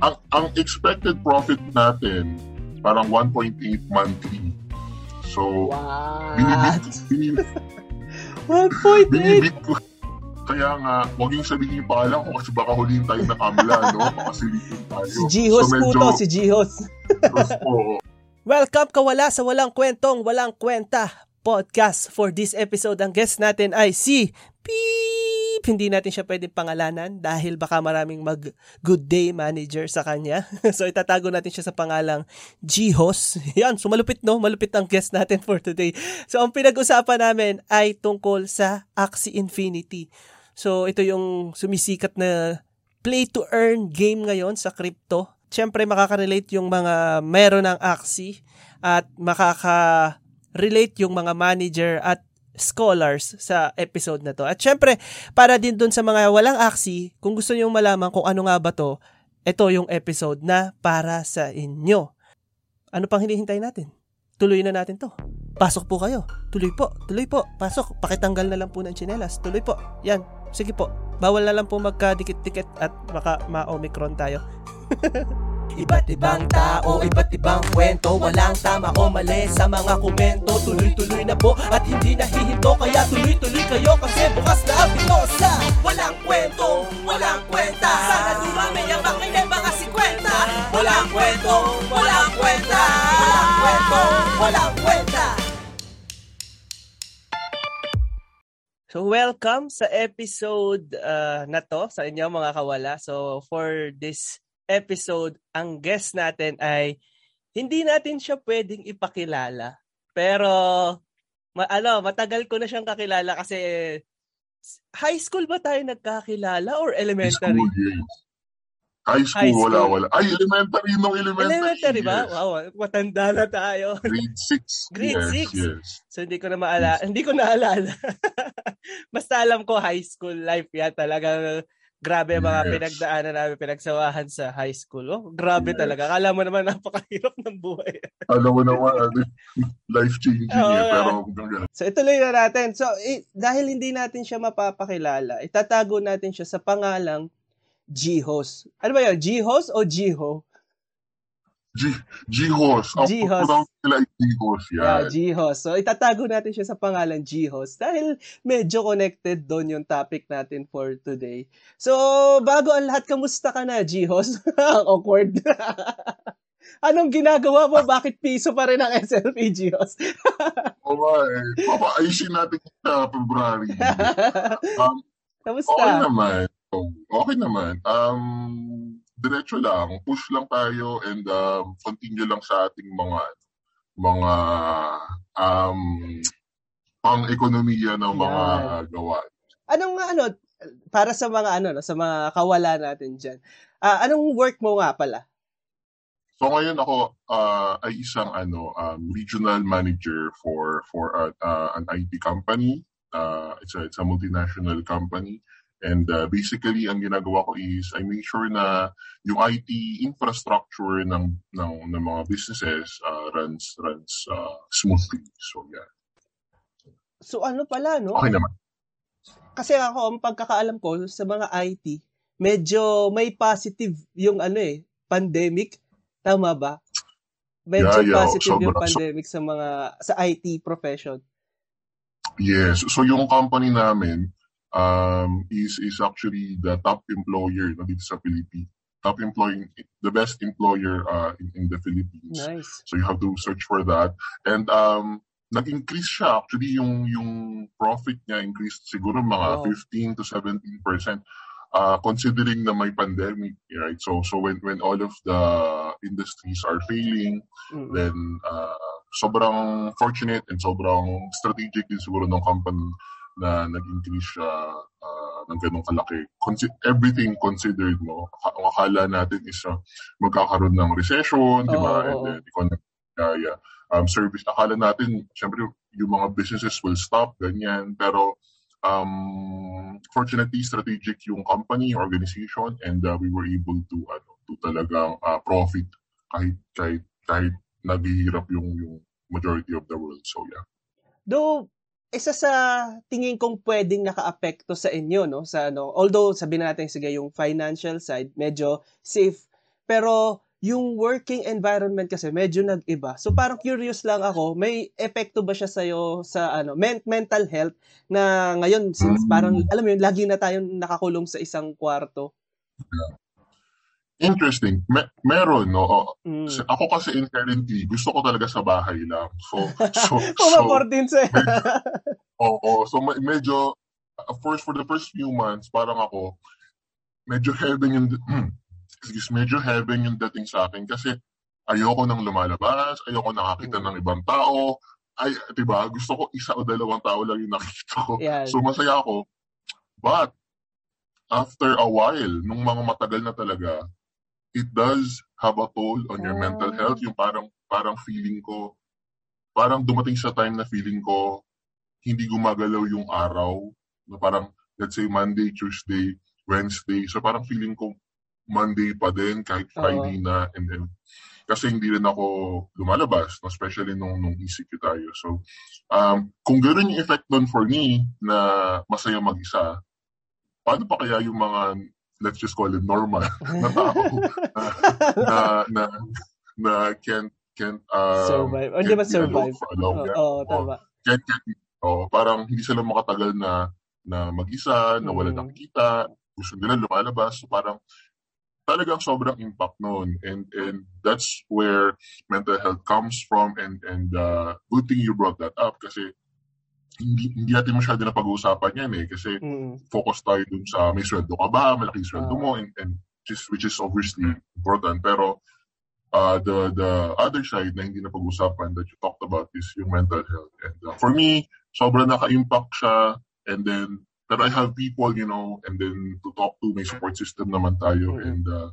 ang, ang expected profit natin, parang 1.8 monthly. So, What? binibit, binibit, 1.8? binibit ko. Kaya nga, huwag yung sabihin yung pangalan ko kasi baka huliin tayo ng kamla, no? Baka silipin tayo. Si Jihos so, po medyo, to, si Jihos. po, Welcome kawala sa Walang Kwentong Walang Kwenta podcast. For this episode, ang guest natin ay si Beep. Hindi natin siya pwedeng pangalanan dahil baka maraming mag good day manager sa kanya. so itatago natin siya sa pangalang Jihos. Yan, so malupit no? Malupit ang guest natin for today. So ang pinag-usapan namin ay tungkol sa Axie Infinity. So ito yung sumisikat na play to earn game ngayon sa crypto syempre makaka-relate yung mga meron ng Axie at makaka-relate yung mga manager at scholars sa episode na to. At syempre, para din dun sa mga walang Axie, kung gusto niyo malaman kung ano nga ba to, ito yung episode na para sa inyo. Ano pang hinihintay natin? Tuloy na natin to. Pasok po kayo. Tuloy po. Tuloy po. Pasok. Pakitanggal na lang po ng tsinelas. Tuloy po. Yan. Sige po. Bawal na lang po magkadikit-dikit at baka ma-omicron tayo. Iba't ibang tao, iba't ibang kwento. Walang tama o mali sa mga komento. Tuloy-tuloy na po at hindi nahihinto. Kaya tuloy-tuloy kayo kasi bukas na ang pito Sa walang kwento, walang kwenta. Sana dumami ang makinig mga si kwenta Walang kwento, walang kwenta. Walang kwento, walang kwenta. So welcome sa episode uh, na to sa inyo mga kawala. So for this episode, ang guest natin ay hindi natin siya pwedeng ipakilala. Pero ma- ano, matagal ko na siyang kakilala kasi high school ba tayo nagkakilala or high elementary? school, yes. High school, High school. wala, wala. Ay, elementary nung elementary. Elementary ba? yes. Wow, matanda na tayo. Grade 6. Grade yes, six? Yes. So hindi ko na maalala, hindi ko naalala. Basta alam ko high school life yan talaga. Grabe ang mga Yes. pinagdaanan namin, pinagsawahan sa high school. Oh, grabe Yes. talaga. Kala mo naman napakahirap ng buhay. Alam mo naman, ano, life-changing Oo, eh. Pero. So ituloy na natin. So i- dahil hindi natin siya mapapakilala, itatago natin siya sa pangalang G-Host. Ano ba yun? G-Host o G-Ho? G- G-Host. Ang G-Host. pagpunang nila ay G-Host. Yan. Yeah, G-Host. So itatago natin siya sa pangalan G-Host dahil medyo connected doon yung topic natin for today. So bago ang lahat, kamusta ka na G-Host? Awkward. Anong ginagawa mo? Bakit piso pa rin ang SLP G-Host? Oo nga eh. Papaayusin natin sa February. Um, kamusta? okay naman. Okay naman. Um, diretso lang. Push lang tayo and um, continue lang sa ating mga mga um, pang-ekonomiya ng mga Yan. gawa. Anong ano para sa mga ano no, sa mga kawala natin diyan. Ah, anong work mo nga pala? So ngayon ako uh, ay isang ano um, regional manager for for uh, uh, an IT company. Uh, it's a it's a multinational company. And uh, basically ang ginagawa ko is I make sure na yung IT infrastructure ng ng, ng mga businesses uh, runs runs uh, smoothly. So yeah. So ano pala no? Okay naman. Kasi ako ang pagkakaalam ko sa mga IT, medyo may positive yung ano eh, pandemic. Tama ba? Medyo Yeah, yeah, positive yung sobra. So- pandemic sa mga sa IT profession. Yes. So yung company namin um, is is actually the top employer no, dito sa Philippines. Top employing the best employer uh, in, in the Philippines. Nice. So you have to search for that. And um, nag-increase siya. Actually, yung, yung profit niya increased siguro mga Wow. 15 to 17 percent. Uh, considering na may pandemic, right? So, so when, when all of the industries are failing, Mm-mm. then uh, sobrang fortunate and sobrang strategic din siguro ng company na nag-increase siya uh, ng ganong kalaki. Consi- everything considered mo, ak- ang akala natin is uh, magkakaroon ng recession, di ba? Oo, And then economic kaya um, service. Akala natin, syempre, yung mga businesses will stop, ganyan. Pero um, fortunately, strategic yung company, organization, and uh, we were able to, ano, to talagang uh, profit kahit, kahit, kahit naghihirap yung, yung majority of the world. So, yeah. Though isa sa tingin kong pwedeng nakaapekto sa inyo no sa ano although sabi natin sige yung financial side medyo safe Pero yung working environment kasi medyo nag-iba. So parang curious lang ako, may epekto ba siya sa'yo sa ano, men- mental health na ngayon since Mm. parang alam mo yun, lagi na tayong nakakulong sa isang kwarto. Interesting. Me- meron, no? O, Mm. Ako kasi inherently, gusto ko talaga sa bahay lang. So, so, so, Pumapor din sa oo. So, me- medyo, uh, first, for the first few months, parang ako, medyo heaven yung, excuse, medyo heaven yung dating sa akin kasi ayoko nang lumalabas, ayoko nakakita ng ibang tao, ay, di ba, gusto ko isa o dalawang tao lang yung nakikita ko. Yan. So, masaya ako. But, after a while, nung mga matagal na talaga, it does have a toll on your Oh. mental health. Yung parang, parang feeling ko, parang dumating sa time na feeling ko, hindi gumagalaw yung araw. Na parang, let's say, Monday, Tuesday, Wednesday. So parang feeling ko, Monday pa din, kahit Friday na. And then, kasi hindi rin ako lumalabas, no? especially nung, nung ECQ tayo. So, um, kung gano'n yung effect doon for me, na masaya mag-isa, paano pa kaya yung mga, let's just call it normal, na tao, na, na, na, na can't, can't, um, survive. O, di ba can't alone survive? time. oo, tama. Can't, can't, oh, parang hindi sila makatagal na, na mag-isa, na wala Mm. nakikita, gusto nila lumalabas, so parang, talagang sobrang impact noon and and that's where mental health comes from and and uh, good thing you brought that up kasi hindi, hindi natin masyado na pag-uusapan yan eh kasi Mm. focus tayo dun sa may sweldo ka ba, malaki sweldo Ah. mo and, and just, which is obviously important pero uh, the the other side na hindi na pag-usapan that you talked about is yung mental health and uh, for me sobrang naka-impact siya and then pero I have people, you know, and then to talk to, may support system naman tayo. Mhm. And uh,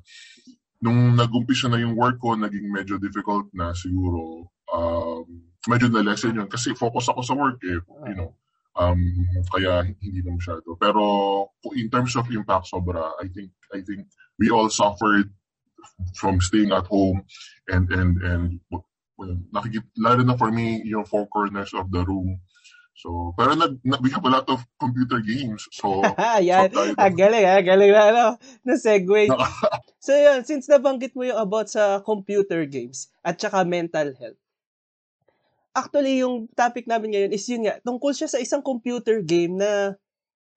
nung nag-umpisa na yung work ko, naging medyo difficult na siguro. Um, medyo na-lesson yun. Kasi focus ako sa work eh, you know. Um, kaya hindi na masyado. Pero in terms of impact, sobra. I think, I think we all suffered from staying at home and, and, and well, nakikita, lalo na for me, yung four corners of the room, So, pero nag, na, we have a lot of computer games. So, Yan. tayo- Ah, galing, ah, galing na, ano, na segue. so, yun, since nabanggit mo yung about sa computer games at saka mental health, actually, yung topic namin ngayon is yun nga, tungkol siya sa isang computer game na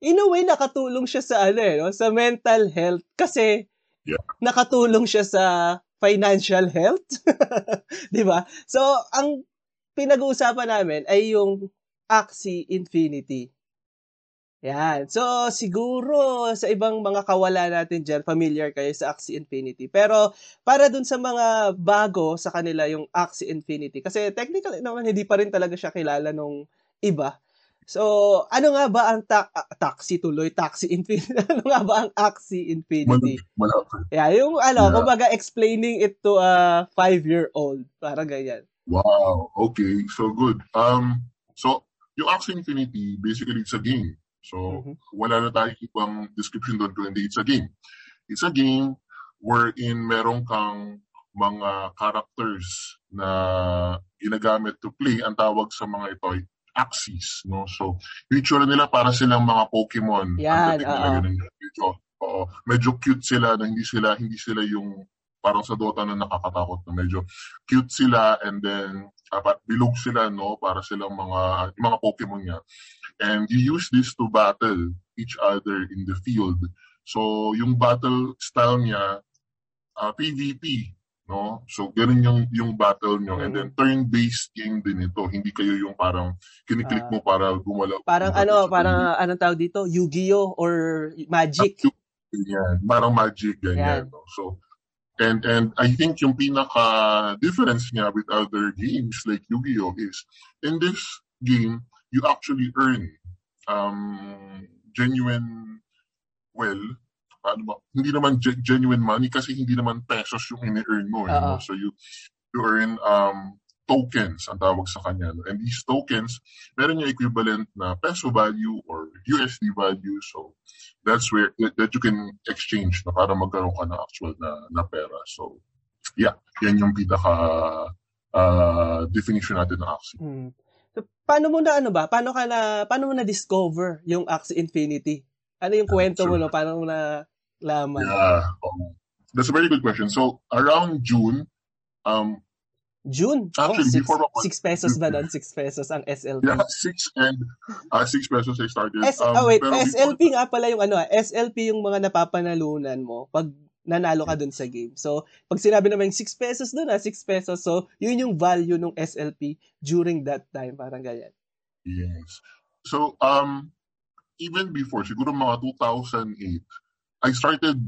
in a way, nakatulong siya sa ano eh, no? sa mental health kasi Yeah. nakatulong siya sa financial health. Di ba? So, ang pinag-uusapan namin ay yung Axie Infinity. Yan. So, siguro sa ibang mga kawala natin dyan, familiar kayo sa Axie Infinity. Pero, para dun sa mga bago sa kanila yung Axie Infinity, kasi technically naman hindi pa rin talaga siya kilala nung iba. So, ano nga ba ang ta- ah, taxi tuloy, Taxi Infinity? ano nga ba ang Axie Infinity? malapit. Yeah, yung ano, Yeah. kumbaga explaining it to a five-year-old. Parang ganyan. Wow. Okay. So, good. Um, so, yung Axie Infinity, basically, it's a game. So, Mhm. wala na tayong ibang description doon kundi it's a game. It's a game wherein meron kang mga characters na ginagamit to play. Ang tawag sa mga ito ay axes, no? So, yung itsura nila para silang mga Pokemon. Yan, nila oo. Medyo, oo, medyo cute sila na hindi sila, hindi sila yung parang sa Dota na nakakatakot na medyo cute sila and then dapat bilog sila no para silang mga mga Pokemon niya and you use this to battle each other in the field so yung battle style niya uh, PvP no so ganun yung yung battle nyo and then turn-based game din ito hindi kayo yung parang kiniklik mo para gumalaw Parang ano, parang anong tawag dito? Yu-Gi-Oh or Magic. Ganyan. Parang magic, Yan. ganyan. No? So, and and I think yung pinaka difference niya with other games like Yu-Gi-Oh is in this game you actually earn um genuine well paano ba? hindi naman ge- genuine money kasi hindi naman pesos yung ini-earn mo. You know? Oo. So you you earn um tokens ang tawag sa kanya. no? And these tokens, meron yung equivalent na peso value or USD value. So that's where that, you can exchange na para magkaroon ka ng actual na, na pera. So yeah, yan yung pinaka uh, definition natin ng Axie. Hmm. So, paano mo na ano ba? Paano ka na paano mo na discover yung Axie Infinity? Ano yung kwento mo Sure. no? Paano mo na laman? Yeah. Um, that's a very good question. So around June, um, June. Actually, six, before ako- six pesos ba doon? Six pesos ang SLP. yeah, six and uh, six pesos I started. S- um, oh, wait, pero before- SLP nga pala yung ano, ah, SLP yung mga napapanalunan mo pag nanalo ka dun sa game. So, pag sinabi naman yung 6 pesos dun ah, 6 pesos. So, yun yung value ng SLP during that time. Parang ganyan. Yes. So, um, even before, siguro mga 2008, I started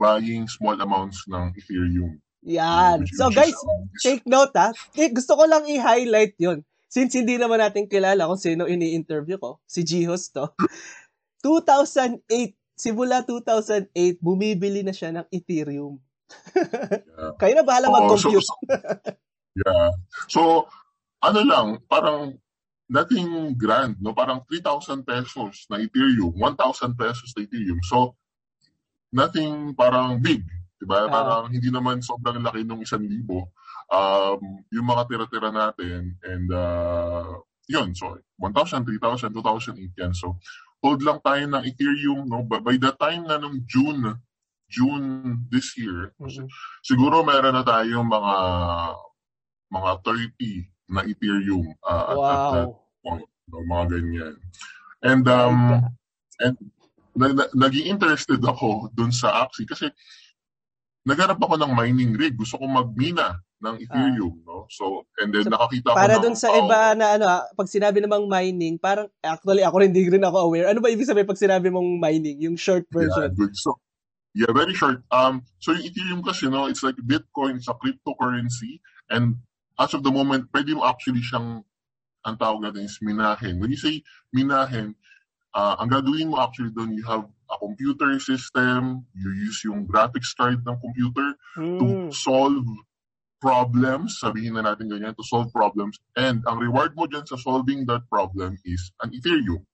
buying small amounts ng Ethereum. Yan. So, guys, take note ha. Eh, gusto ko lang i-highlight yun. Since hindi naman natin kilala kung sino ini-interview ko, si Jihos to. 2008, simula 2008, bumibili na siya ng Ethereum. yeah. Kayo na bahala Oo, mag-compute. So, so, yeah. So, ano lang, parang nothing grand, no? Parang 3,000 pesos na Ethereum, 1,000 pesos na Ethereum. So, nothing parang big, di ba? Ah. Parang hindi naman sobrang laki nung isang libo. Um, yung mga tira-tira natin, and uh, yun, so 1,000, 3,000, 2,008 yan. So, hold lang tayo ng Ethereum, no? By, by the time na nung June, June this year, Mhm. siguro meron na tayong mga mga 30 na Ethereum uh, at, at that Wow. point, no, mga ganyan. And um and na, na, naging interested ako dun sa Axie kasi naghanap ako ng mining rig. Gusto ko magmina ng Ethereum, no? So, and then So, nakakita ko Para dun sa tao- iba na ano, ah, pag sinabi namang mining, parang actually ako rin hindi rin ako aware. Ano ba ibig sabihin pag sinabi mong mining? Yung short Yeah, version. good. So, yeah, very short. Um, so yung Ethereum kasi, no, it's like Bitcoin, it's a cryptocurrency, and as of the moment, pwede mo actually siyang, ang tawag natin is minahin. When you say minahin, uh, ang gagawin mo actually doon, you have a computer system, you use yung graphics card ng computer to Hmm. solve problems, sabihin na natin ganyan, to solve problems. And ang reward mo dyan sa solving that problem is an Ethereum.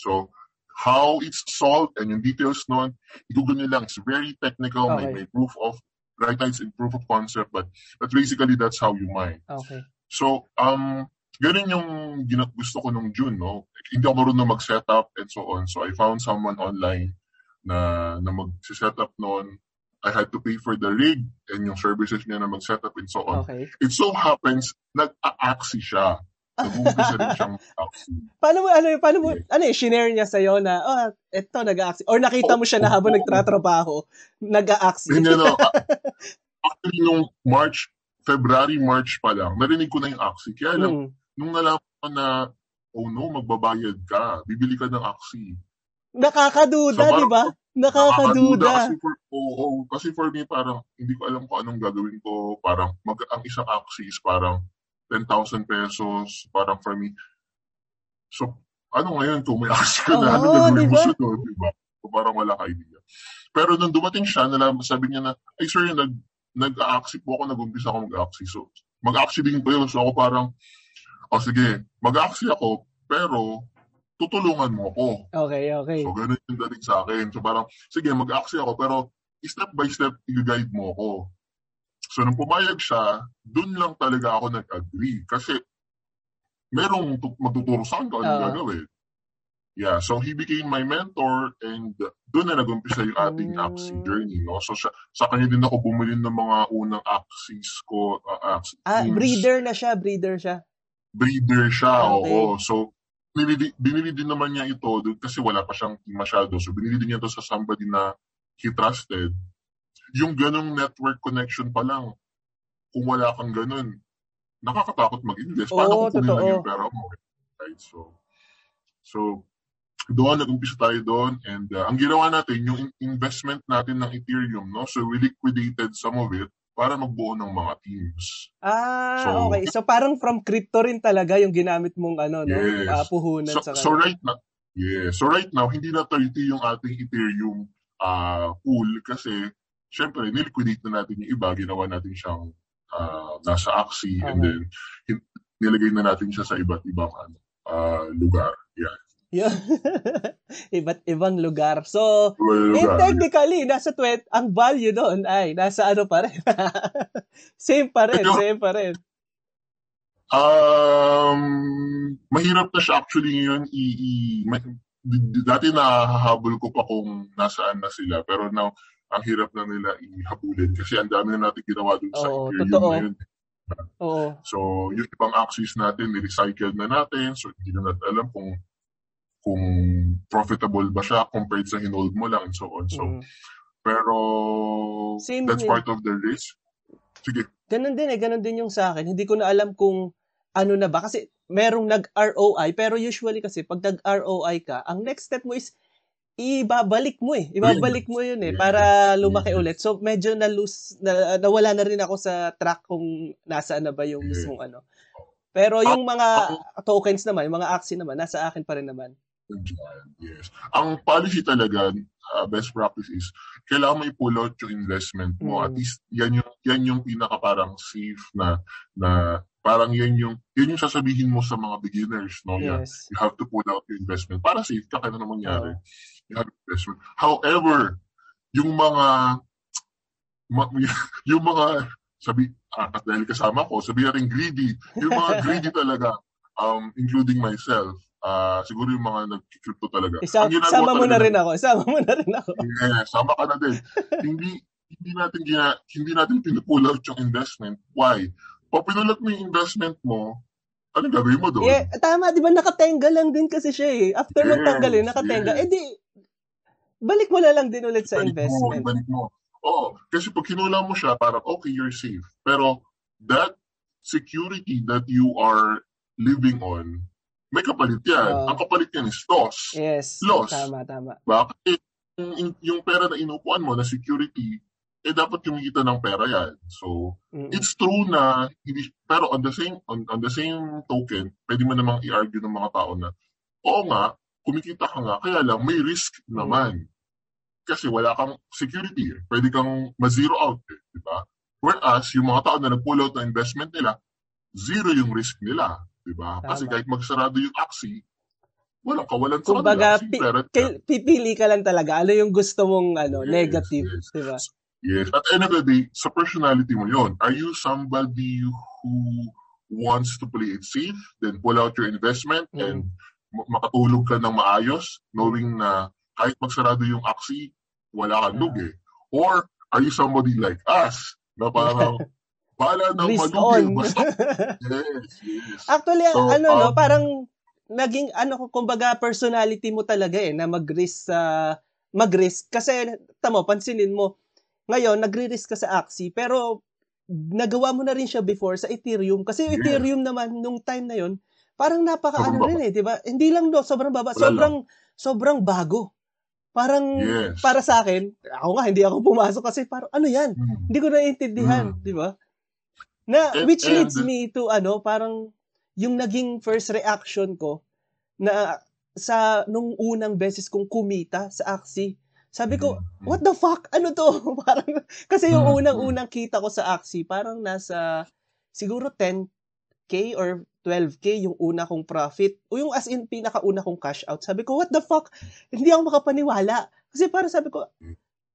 So, how it's solved and yung details nun, i-google nyo lang. It's very technical, may, Okay. may proof of, right now it's in proof of concept, but, but basically that's how you mine. Okay. So, um, ganun yung gusto ko nung June, no? Hindi ako marunong mag-setup and so on. So, I found someone online na, na mag-setup noon. I had to pay for the rig and yung services niya na mag-setup and so on. Okay. It so happens, nag-a-axi siya. Nag-uumpisa rin siyang axi. Paano mo, ano, paano mo, ano eh, shinare niya sa'yo na, oh, eto, nag-a-axi. Or nakita mo siya na habang nagtratrabaho, nag-a-axi. Hindi, no. Actually, nung March, February, March pa lang, narinig ko na yung axi. Kaya lang, Hmm. Nung nalaman ko na, oh no, magbabayad ka, bibili ka ng axi. Nakakaduda, So, di ba? Nakakaduda. Kasi for, oo, oo. kasi for me, parang, hindi ko alam kung anong gagawin ko. Parang, mag, ang isang axi is parang 10,000 pesos. Parang for me. So, ano ngayon kung may axi ka na, ano Oo, gagawin mo diba? sunod, di ba? So, parang wala ka idea. Pero nung dumating siya, nalaman, sabi niya na, ay sir, nag, nag-axi po ako, nag-umpisa ako mag-axi. So, mag-axi din pa yun. So, ako parang, o sige, mag-axi ako, pero, tutulungan mo ako. Okay, okay. So, ganun yung dating sa akin. So, parang, sige, mag-axi ako, pero step by step, i-guide mo ako. So, nung pumayag siya, dun lang talaga ako nag-agree. Kasi, merong tu- magtuturo sa akin kung Oo. gagawin. Yeah, so he became my mentor and doon na nag-umpisa yung ating Mm. Axie journey, no? So, siya, sa kanya din ako bumili ng mga unang Axies ko, uh, Axie Ah, breeder na siya, breeder siya. Breeder siya, Okay. oo. So, binili, binili din naman niya ito kasi wala pa siyang team masyado. So, binili din niya ito sa somebody na he trusted. Yung ganong network connection pa lang, kung wala kang ganun, nakakatakot mag-invest. Paano Oo, kukunin lang yung pera mo? Right? So, so doon, nag-umpisa tayo doon. And uh, ang ginawa natin, yung in- investment natin ng Ethereum, no? So, we liquidated some of it para magbuo ng mga teams. Ah, So- okay. So parang from crypto rin talaga yung ginamit mong ano, no? Yes. Ah, puhunan So, sa so right now, yeah. So right now, hindi na 30 yung ating Ethereum uh, pool kasi syempre, niliquidate na natin yung iba, ginawa natin siyang ah, nasa Axie and Okay. then hin- nilagay na natin siya sa iba't ibang ano, ah, lugar. Yeah. Yun. Iba't ibang lugar. So, Well, eh, lugar. technically, nasa 20, ang value doon ay nasa ano pa rin. same pa rin, Ito- same pa rin. Um, mahirap na siya actually ngayon i, i ma- dati nahahabol ko pa kung nasaan na sila pero now ang hirap na nila ihabulin kasi ang dami na natin ginawa dun sa Oo, Ethereum totoo. na yun. Oo. So, yung ibang axis natin, ni-recycle na natin. So, hindi na natin alam kung kung profitable ba siya compared sa hinold mo lang and so on. So, Mm. pero Same that's din. part of the risk. Sige. Ganun din eh, ganun din yung sa akin. Hindi ko na alam kung ano na ba. Kasi merong nag-ROI, pero usually kasi pag nag-ROI ka, ang next step mo is ibabalik mo eh. Ibabalik mo yun eh, para lumaki ulit. So medyo na-lose, na, nawala na rin ako sa track kung nasaan na ba yung mismong ano. Pero yung mga tokens naman, yung mga Axie naman, nasa akin pa rin naman. Diyan, Yes. Ang policy talaga, uh, best practice is, kailangan mo i-pull out yung investment mo. Mm. At least, yan yung, yan yung pinaka parang safe na, na parang yan yung, yan yung sasabihin mo sa mga beginners, no? Yan. Yes. You have to pull out your investment para safe ka kaya na mangyari. You have investment. However, yung mga, ma- yung mga, sabi, ah, at dahil kasama ko, sabi natin greedy. Yung mga greedy talaga, um, including myself, ah siguro yung mga nag-crypto talaga. Isa, Ang sama mo na rin ako. Isama mo na rin ako. Yeah, sama ka na din. hindi hindi natin gina, hindi natin pinupull out yung investment. Why? Pag pinulat mo yung investment mo, ano gagawin mo doon? Yeah, tama, di ba nakatenga lang din kasi siya eh. After Yes, nung tanggalin, nakatenga. yes. Eh di, balik mo na lang din ulit sa Ibalik Mo, investment. ibalik mo. Oo, kasi pag kinula mo siya, parang okay, you're safe. Pero that security that you are living on, may kapalit yan. Oo. Ang kapalit yan is loss. Yes. Loss. Tama, tama. Bakit? Yung, yung pera na inupuan mo na security, eh dapat kumikita ng pera yan. So, Mm-mm. it's true na hindi pero on the same on, on the same token, pwede mo namang i-argue ng mga tao na oo nga, kumikita ka nga, kaya lang may risk naman. Kasi wala kang security. eh. Pwede kang ma-zero out, eh, di ba? Whereas, yung mga tao na nag-pull out ng investment nila, zero yung risk nila, di ba? Kasi kahit magsarado yung Axie, walang kawalan sa Kumbaga, kanila. Kasi pi- pipili ka lang talaga. Ano yung gusto mong ano, Yes, negative, yes. di ba? Yes. At end of the day, sa personality mo yon. Are you somebody who wants to play it safe, then pull out your investment Mm. and ma- makatulog ka ng maayos, knowing na kahit magsarado yung Axie, wala kang Ah. lugi? Or are you somebody like us, na parang, bahala nang Risk malugi, on. basta. Yes, yes. Actually, So, ano no, um, parang naging ano kumbaga personality mo talaga eh na mag-risk sa mag-risk kasi tamo pansinin mo ngayon nagre-risk ka sa Axie pero nagawa mo na rin siya before sa Ethereum kasi Yeah. Ethereum naman nung time na yon parang napaka Sobrang ano baba. rin eh, 'di ba? Hindi lang no, sobrang baba, Wala sobrang sobrang bago. Parang Yes. para sa akin, ako nga hindi ako pumasok kasi parang ano 'yan? Hmm. Hindi ko naiintindihan, Mm. 'di ba? Na And- which leads me to ano, parang yung naging first reaction ko na sa nung unang beses kong kumita sa Axie. Sabi ko, Mm. what the fuck? Ano to? parang kasi yung Mm. unang-unang kita ko sa Axie, parang nasa siguro 10k or 12k yung una kong profit. O yung as in pinakauna kong cash out. Sabi ko, what the fuck? Hindi ako makapaniwala. Kasi parang sabi ko,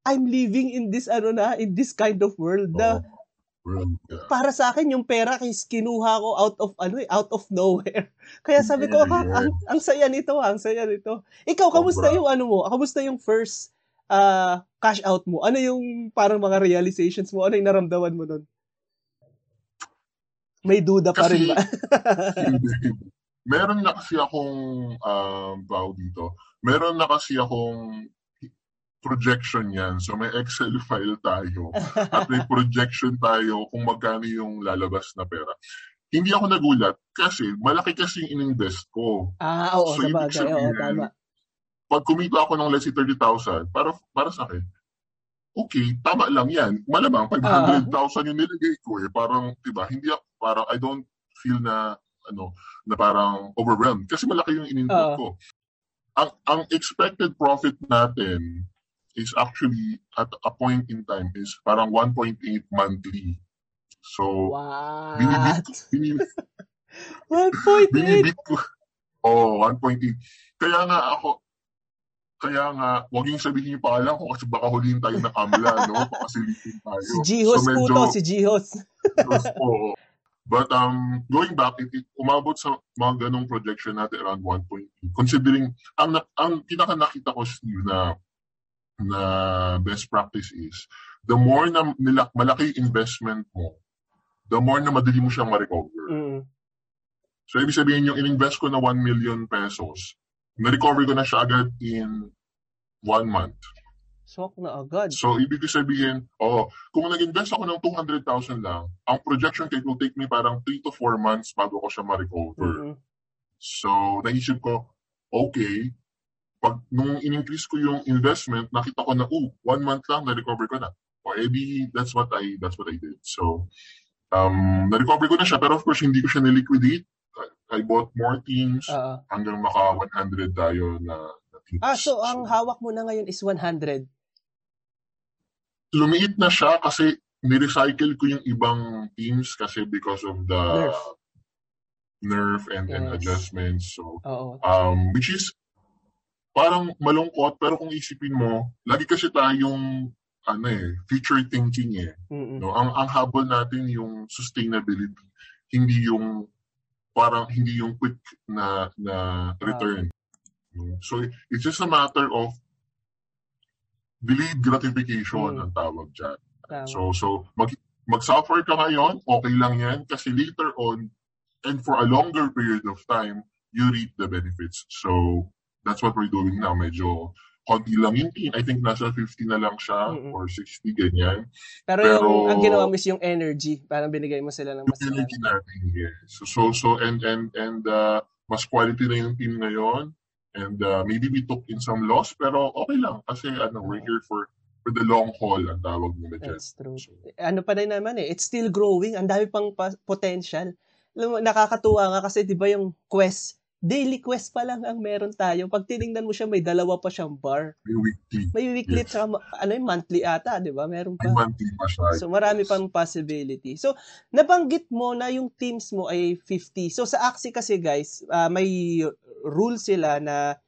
I'm living in this ano na, in this kind of world na. Para sa akin yung pera is kinuha ko out of ano eh, out of nowhere. Kaya sabi ko, "Ah, ang, ang saya nito, ah, ang saya nito. Ikaw, kamusta yung ano mo? Kamusta yung first ah, cash out mo? Ano yung parang mga realizations mo? Ano yung naramdaman mo nun? May duda pa rin Kasi- ba? Hindi. Meron na kasi akong um, tawag dito. Meron na kasi akong projection yan. So may Excel file tayo at may projection tayo kung magkano yung lalabas na pera. Hindi ako nagulat kasi malaki kasi yung ininvest ko. ah, oo, So, sa ibig bagay. Oo, sabihin, tama. Pag kumita ako ng let's say 30,000, para, para sa akin, okay, tama lang yan. Malamang 500,000 yung nilagay ko eh. Parang, di ba, hindi ako, parang I don't feel na, ano, na parang overwhelmed. Kasi malaki yung ininput Oo. ko. Ang, ang expected profit natin is actually at a point in time is parang 1.8 monthly. So, What? binibit, binibit, 1.8? binibit ko. Oh, 1.8. Kaya nga ako, kaya nga, huwag yung sabihin yung pangalan ko kasi baka huliin tayo ng amla, no? Baka silitin tayo. Si Jihos po to, si Jihos. Oo. But um, going back, it, it, umabot sa mga ganong projection natin around 1.8. Considering, ang, ang pinaka nakita ko, Steve, na na best practice is, the more na nila, malaki investment mo, the more na madali mo siyang ma-recover. Mm. So, ibig sabihin yung in-invest ko na 1 million pesos, na-recover ko na siya agad in one month. Sok na agad. So, ibig sabihin, oh, kung nag-invest ako ng 200,000 lang, ang projection it will take me parang 3 to 4 months bago ko siya ma-recover. Mm-mm. So, naisip ko, okay, pag nung in-increase ko yung investment, nakita ko na, oh, one month lang, na-recover ko na. O edi, that's what I, that's what I did. So, um, na-recover ko na siya, pero of course, hindi ko siya niliquidate. I, I bought more teams Oo. hanggang maka 100 tayo na, na teams. ah, so ang hawak mo na ngayon is 100. lumiit na siya kasi ni-recycle ko yung ibang teams kasi because of the Nerf. nerf and, and Yes. adjustments. So, Oo. um, which is parang malungkot pero kung isipin mo, lagi kasi tayong ano eh, future thinking eh. Mm-mm. No? Ang, ang habol natin yung sustainability, hindi yung parang hindi yung quick na na return. No? So it's just a matter of delayed gratification Mm. ang tawag. Tama. So so mag mag-suffer ka ngayon, okay lang yan kasi later on and for a longer period of time, you reap the benefits. So that's what we're doing now. Medyo konti lang yung team. I think nasa 50 na lang siya Mm-mm. or 60 ganyan. pero, pero- yung ang ginawa mo is yung energy. Parang binigay mo sila ng mas energy natin, yes. So, so, so and, and, and, uh, mas quality na yung team ngayon. And uh, maybe we took in some loss, pero okay lang. Kasi ano, we're here for for the long haul, ang tawag nila dyan. That's true. So, Ano pa rin naman eh, it's still growing. Ang dami pang pa- potential. Alam mo, nakakatuwa nga kasi 'di ba yung quest, daily quest pa lang ang meron tayo. Pag tiningnan mo siya, may dalawa pa siyang bar. may weekly. May weekly Yes. ano yung monthly ata, 'di ba? Meron May pa. monthly pa siya. So marami pang possibility. So nabanggit mo na yung teams mo ay 50. So sa Axie kasi guys, ah, may rule sila na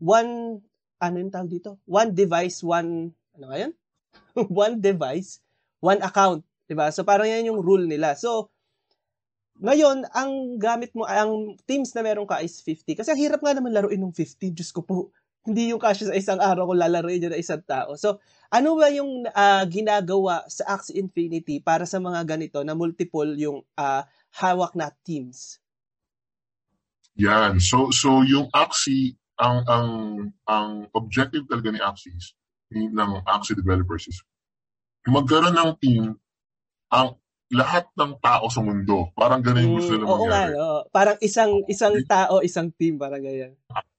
one ano yung tawag dito? One device, one ano nga yun? one device, one account, 'di ba? So parang yan yung rule nila. So ngayon, ang gamit mo, ang teams na meron ka is 50. Kasi ang hirap nga naman laruin ng 50. Diyos ko po. Hindi yung kasya sa isang araw kung lalaroin yun ng isang tao. So, ano ba yung ah, ginagawa sa Axie Infinity para sa mga ganito na multiple yung ah, hawak na teams? Yan. So, so yung Axie, ang, ang, ang objective talaga ni Axie is, ng Axie developers is, magkaroon ng team ang lahat ng tao sa mundo. Parang ganun yung gusto Mm, nila oo nga, mangyari. no? Parang isang isang tao, isang team, parang ganyan.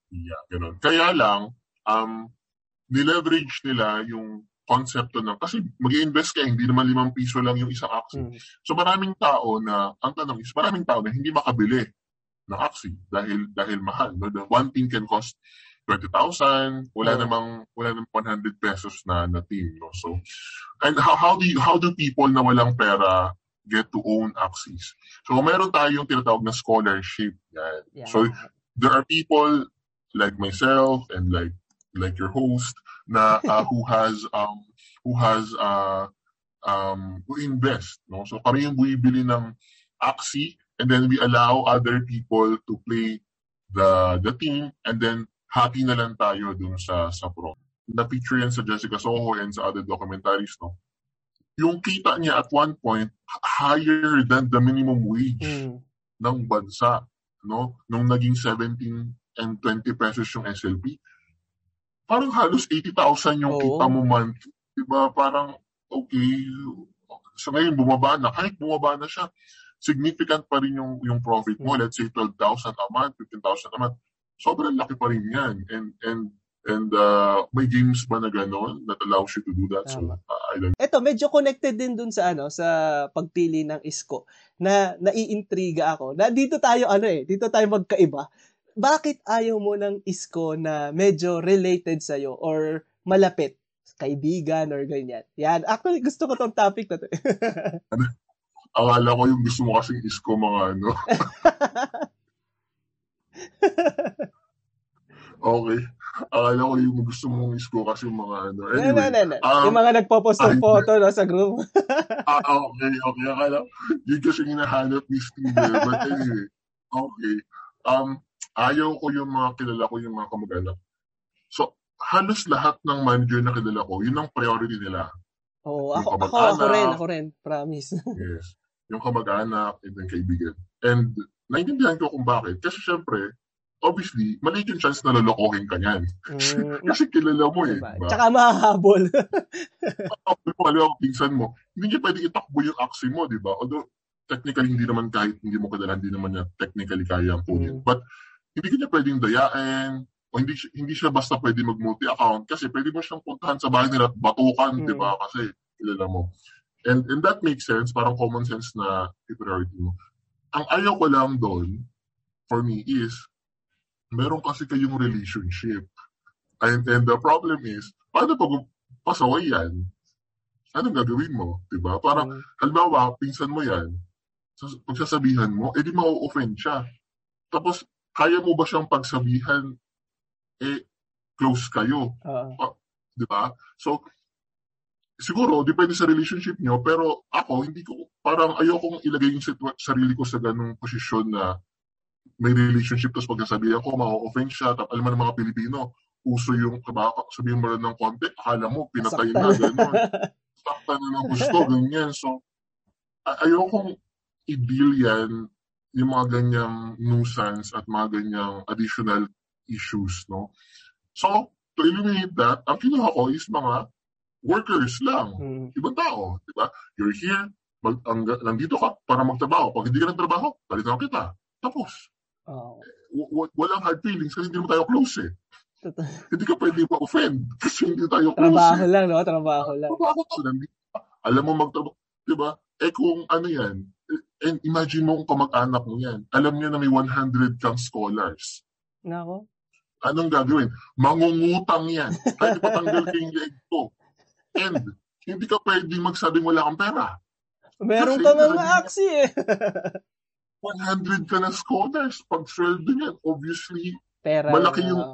Yeah, ganun. Kaya lang, um, nileverage nila yung konsepto ng, kasi mag invest ka, hindi naman limang piso lang yung isang Axie. Mm. So maraming tao na, ang tanong is, maraming tao na hindi makabili ng Axie dahil dahil mahal. No? The one team can cost 20,000, wala namang wala namang 100 pesos na na team, no. So and how how do you, how do people na walang pera get to own Axies? So meron tayong tinatawag na scholarship yan. Yeah. So there are people like myself and like like your host na uh, who has um who has uh um who invest no so kami yung bumibili ng Axie and then we allow other people to play the the team and then happy na lang tayo dun sa sa pro na picture yan sa Jessica Soho and sa other documentaries no yung kita niya at one point higher than the minimum wage Mm. ng bansa, no? Nung naging 17 and 20 pesos yung SLP, parang halos 80,000 yung Oo. kita mo monthly. Diba? Parang, okay, sa ngayon bumaba na. Kahit bumaba na siya, significant pa rin yung, yung profit mo. Hmm. Let's say 12,000 a month, 15,000 a month. Sobrang laki pa rin yan. And, and, and uh, may games ba na gano'n that allows you to do that? So, Tama. uh, I don't Eto, medyo connected din dun sa ano, sa pagpili ng isko na naiintriga ako. Na dito tayo ano eh, dito tayo magkaiba. Bakit ayaw mo ng isko na medyo related sa or malapit? Kaibigan or ganyan. Yan. Actually, gusto ko tong topic na to. Akala ko yung gusto mo kasing isko mga ano. okay. Akala ko yung gusto mong isko kasi mga ano. no, no, Anyway. no, no. um, yung mga nagpo-post ng photo no, sa group. ah, okay, okay. Akala yun kasi hinahanap ni Steve. But anyway. Okay. Um, ayaw ko yung mga kilala ko yung mga kamag-anak. So, halos lahat ng manager na kilala ko, yun ang priority nila. Oo, Yung ako, ako, ako rin, ako rin, promise. Yes. Yung kamag-anak and yung kaibigan. And naintindihan ko kung bakit. Kasi syempre, obviously, maliit yung chance na lolokohin ka niyan. Mm, Kasi kilala mo eh. diba? Diba? Tsaka mahahabol. Ako, alam mo, pinsan mo, hindi niya pwede itakbo yung aksi mo, di ba? Although, technically, hindi naman kahit hindi mo kilala, hindi naman niya technically kaya ang kunin. Mm. But, hindi ka niya pwedeng dayain, o hindi, hindi siya basta pwede mag-multi-account kasi pwede mo siyang puntahan sa bahay nila at batukan, Mm. di ba? Kasi, kilala mo. And, and that makes sense, parang common sense na i-priority mo. Ang ayaw ko lang doon, for me, is, meron kasi kayong relationship. And, and the problem is, paano pag pasaway yan? Anong gagawin mo? Diba? Parang, Mm, halimbawa, pinsan mo yan, sas- pagsasabihan mo, edi ma-offend siya. Tapos, kaya mo ba siyang pagsabihan, eh, close kayo, oo. di ba? So, siguro, depende sa relationship niyo, pero ako, hindi ko, parang ayokong ilagay yung situa- sarili ko sa ganung posisyon na may relationship, tapos pagkasabihan ko, ma-offend siya, tapos alam mo ng mga Pilipino, uso yung, sabihin mo lang ng konti, akala mo, pinatay na, Saktan. gano'n. Saktan na ng gusto, ganyan. So, ay- ayokong i-deal yan, yung mga ganyang nuisance at mga ganyang additional issues, no? So, to eliminate that, ang kinuha ko is mga workers lang. Mm, Ibang tao, di ba? You're here, mag, ang, nandito ka para magtrabaho. Pag hindi ka nagtrabaho, balitan kita. Tapos, oo. w- walang hard feelings kasi hindi mo tayo close eh. Totoo. Hindi ka pwede ma-offend kasi hindi tayo close Trabaho eh. lang, no? Trabaho lang. Trabaho to, nandito. Alam mo magtrabaho, di ba? Eh kung ano yan, eh, and imagine mo kung kamag-anak mo yan. Alam niya na may 100 kang scholars. Nako. Anong gagawin? Mangungutang yan. Kahit patanggal ko yung leg ko. And, hindi ka pwedeng magsabing wala kang pera. Meron Kasi ka nga talaga- aksi eh. 100 ka na scholars. Pag sweldo niyan, obviously, Pera. Malaki na- yung-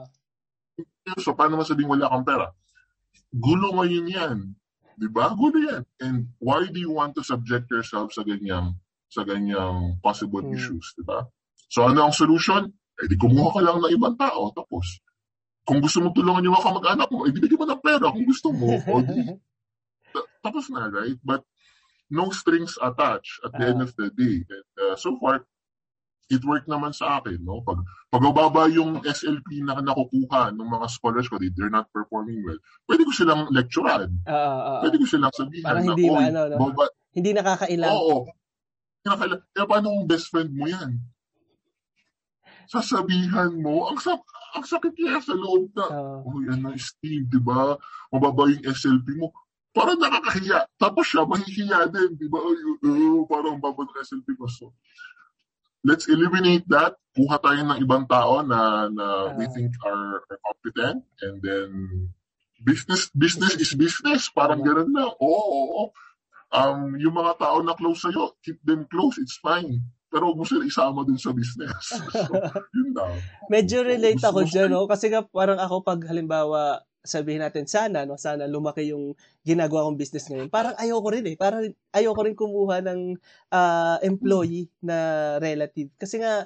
so paano masabing wala kang pera? Gulo ngayon yan. Di ba? Gulo yan. And why do you want to subject yourself sa ganyang sa ganyang possible Hmm. issues, di ba? So ano ang solution? Eh di kumuha ka lang ng ibang tao. Tapos, kung gusto mo tulungan yung mga kamag-anak mo, di bigyan mo ng pera kung gusto mo. O di, ta- tapos na, right? But no strings attached at the end Ah. of the day. And, uh, so far, it worked naman sa akin, no? Pag pagbababa yung SLP na nakukuha ng mga scholars ko, they- they're not performing well, pwede ko silang lecturean. Oo, oo, oo. Pwede ko silang sabihan Parang na, hindi "Oy, maano, no? baba- Hindi nakakailang. Oo. Kinakaila- Kaya paano kung best friend mo yan? Sasabihan mo, ang, sa ang sakit kaya sa loob na, Oo. oh, yan na, Steve, di ba? Mababa yung SLP mo. Parang nakakahiya. Tapos siya, mahihiya din, di ba? Uh, parang baba ng SLP ko. So, let's eliminate that. Kuha tayo ng ibang tao na, na we Ah. think are, are competent. And then, business business is business. Parang Tama. ganun lang. Oo, oo, oo. Um, yung mga tao na close sa'yo, keep them close. It's fine. Pero huwag mo sila isama dun sa business. so, yun lang. Medyo relate ako dyan, no? Kasi nga parang ako pag halimbawa sabihin natin sana, no? Sana lumaki yung ginagawa kong business ngayon. Parang ayoko rin eh. Parang ayoko rin kumuha ng ah, employee na relative. Kasi nga,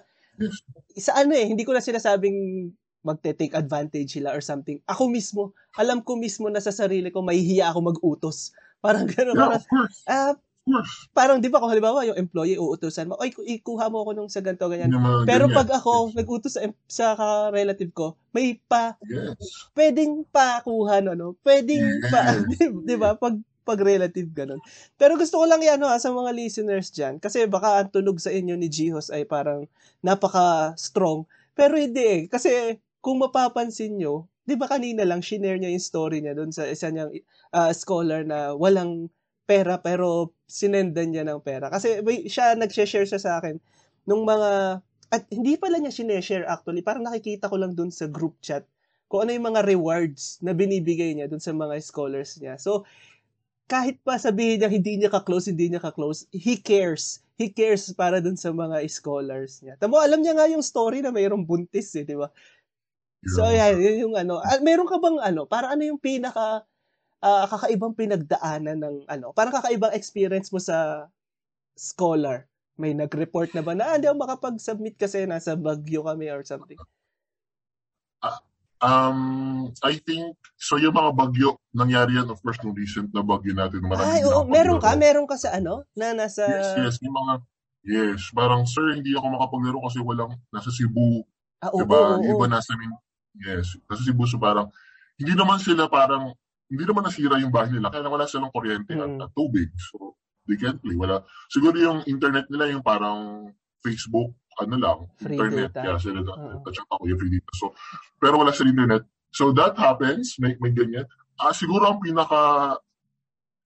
isa ano eh, hindi ko na sinasabing magte-take advantage sila or something. Ako mismo, alam ko mismo na sa sarili ko, mahihiya ako mag-utos. Parang gano'n. Yeah, Parang, ah. Parang di ba kung halimbawa yung employee uutusan mo, oy, ikuha mo ako nung sa ganito, ganyan. Mga Pero ganyan. pag ako Yes. nag-utos sa, sa ka-relative ko, may pa, Yes. pwedeng pa kuha, no, no? Pwedeng pa, Yes. di, di ba? Pag, pag relative, ganun. Pero gusto ko lang yan, no, ha, sa mga listeners dyan, kasi baka ang tunog sa inyo ni Jihos ay parang napaka-strong. Pero hindi eh, kasi kung mapapansin nyo, di ba kanina lang, shinare niya yung story niya doon sa isa niyang ah, scholar na walang pera pero sinendan niya ng pera. Kasi may, siya, nag-share siya sa akin nung mga, at hindi pala niya sineshare actually, parang nakikita ko lang doon sa group chat kung ano yung mga rewards na binibigay niya doon sa mga scholars niya. So, kahit pa sabihin niya hindi niya ka-close, hindi niya ka-close, he cares. He cares para dun sa mga scholars niya. Tamo, alam niya nga yung story na mayroong buntis eh, di ba? So, Yeah. yan, yun yung ano. Meron ka bang ano, para ano yung pinaka ah, kakaibang pinagdaanan ng ano, parang kakaibang experience mo sa scholar? May nag-report na ba na, ah, hindi ako makapag-submit kasi nasa Baguio kami or something? Um, I think, so yung mga bagyo, nangyari yan, of course, nung recent na bagyo natin. Ay, oo, meron ka? Meron ka sa ano? Na nasa... Yes, yes. Yung mga, yes. Parang, sir, hindi ako makapaglaro kasi walang, nasa Cebu. Ah, oo, diba? oo, oo. Iba nasa, yes. Nasa Cebu, so parang, hindi naman sila parang, hindi naman nasira yung bahay nila, kaya wala silang kuryente Mm. at, at tubig. So, they can't play. Wala. Siguro yung internet nila yung parang Facebook, ano lang, Free internet. data. Kaya sila na, na-chat ako yung free data. So, pero wala sa internet. So, that happens, may, may ganyan. Ah, siguro ang pinaka,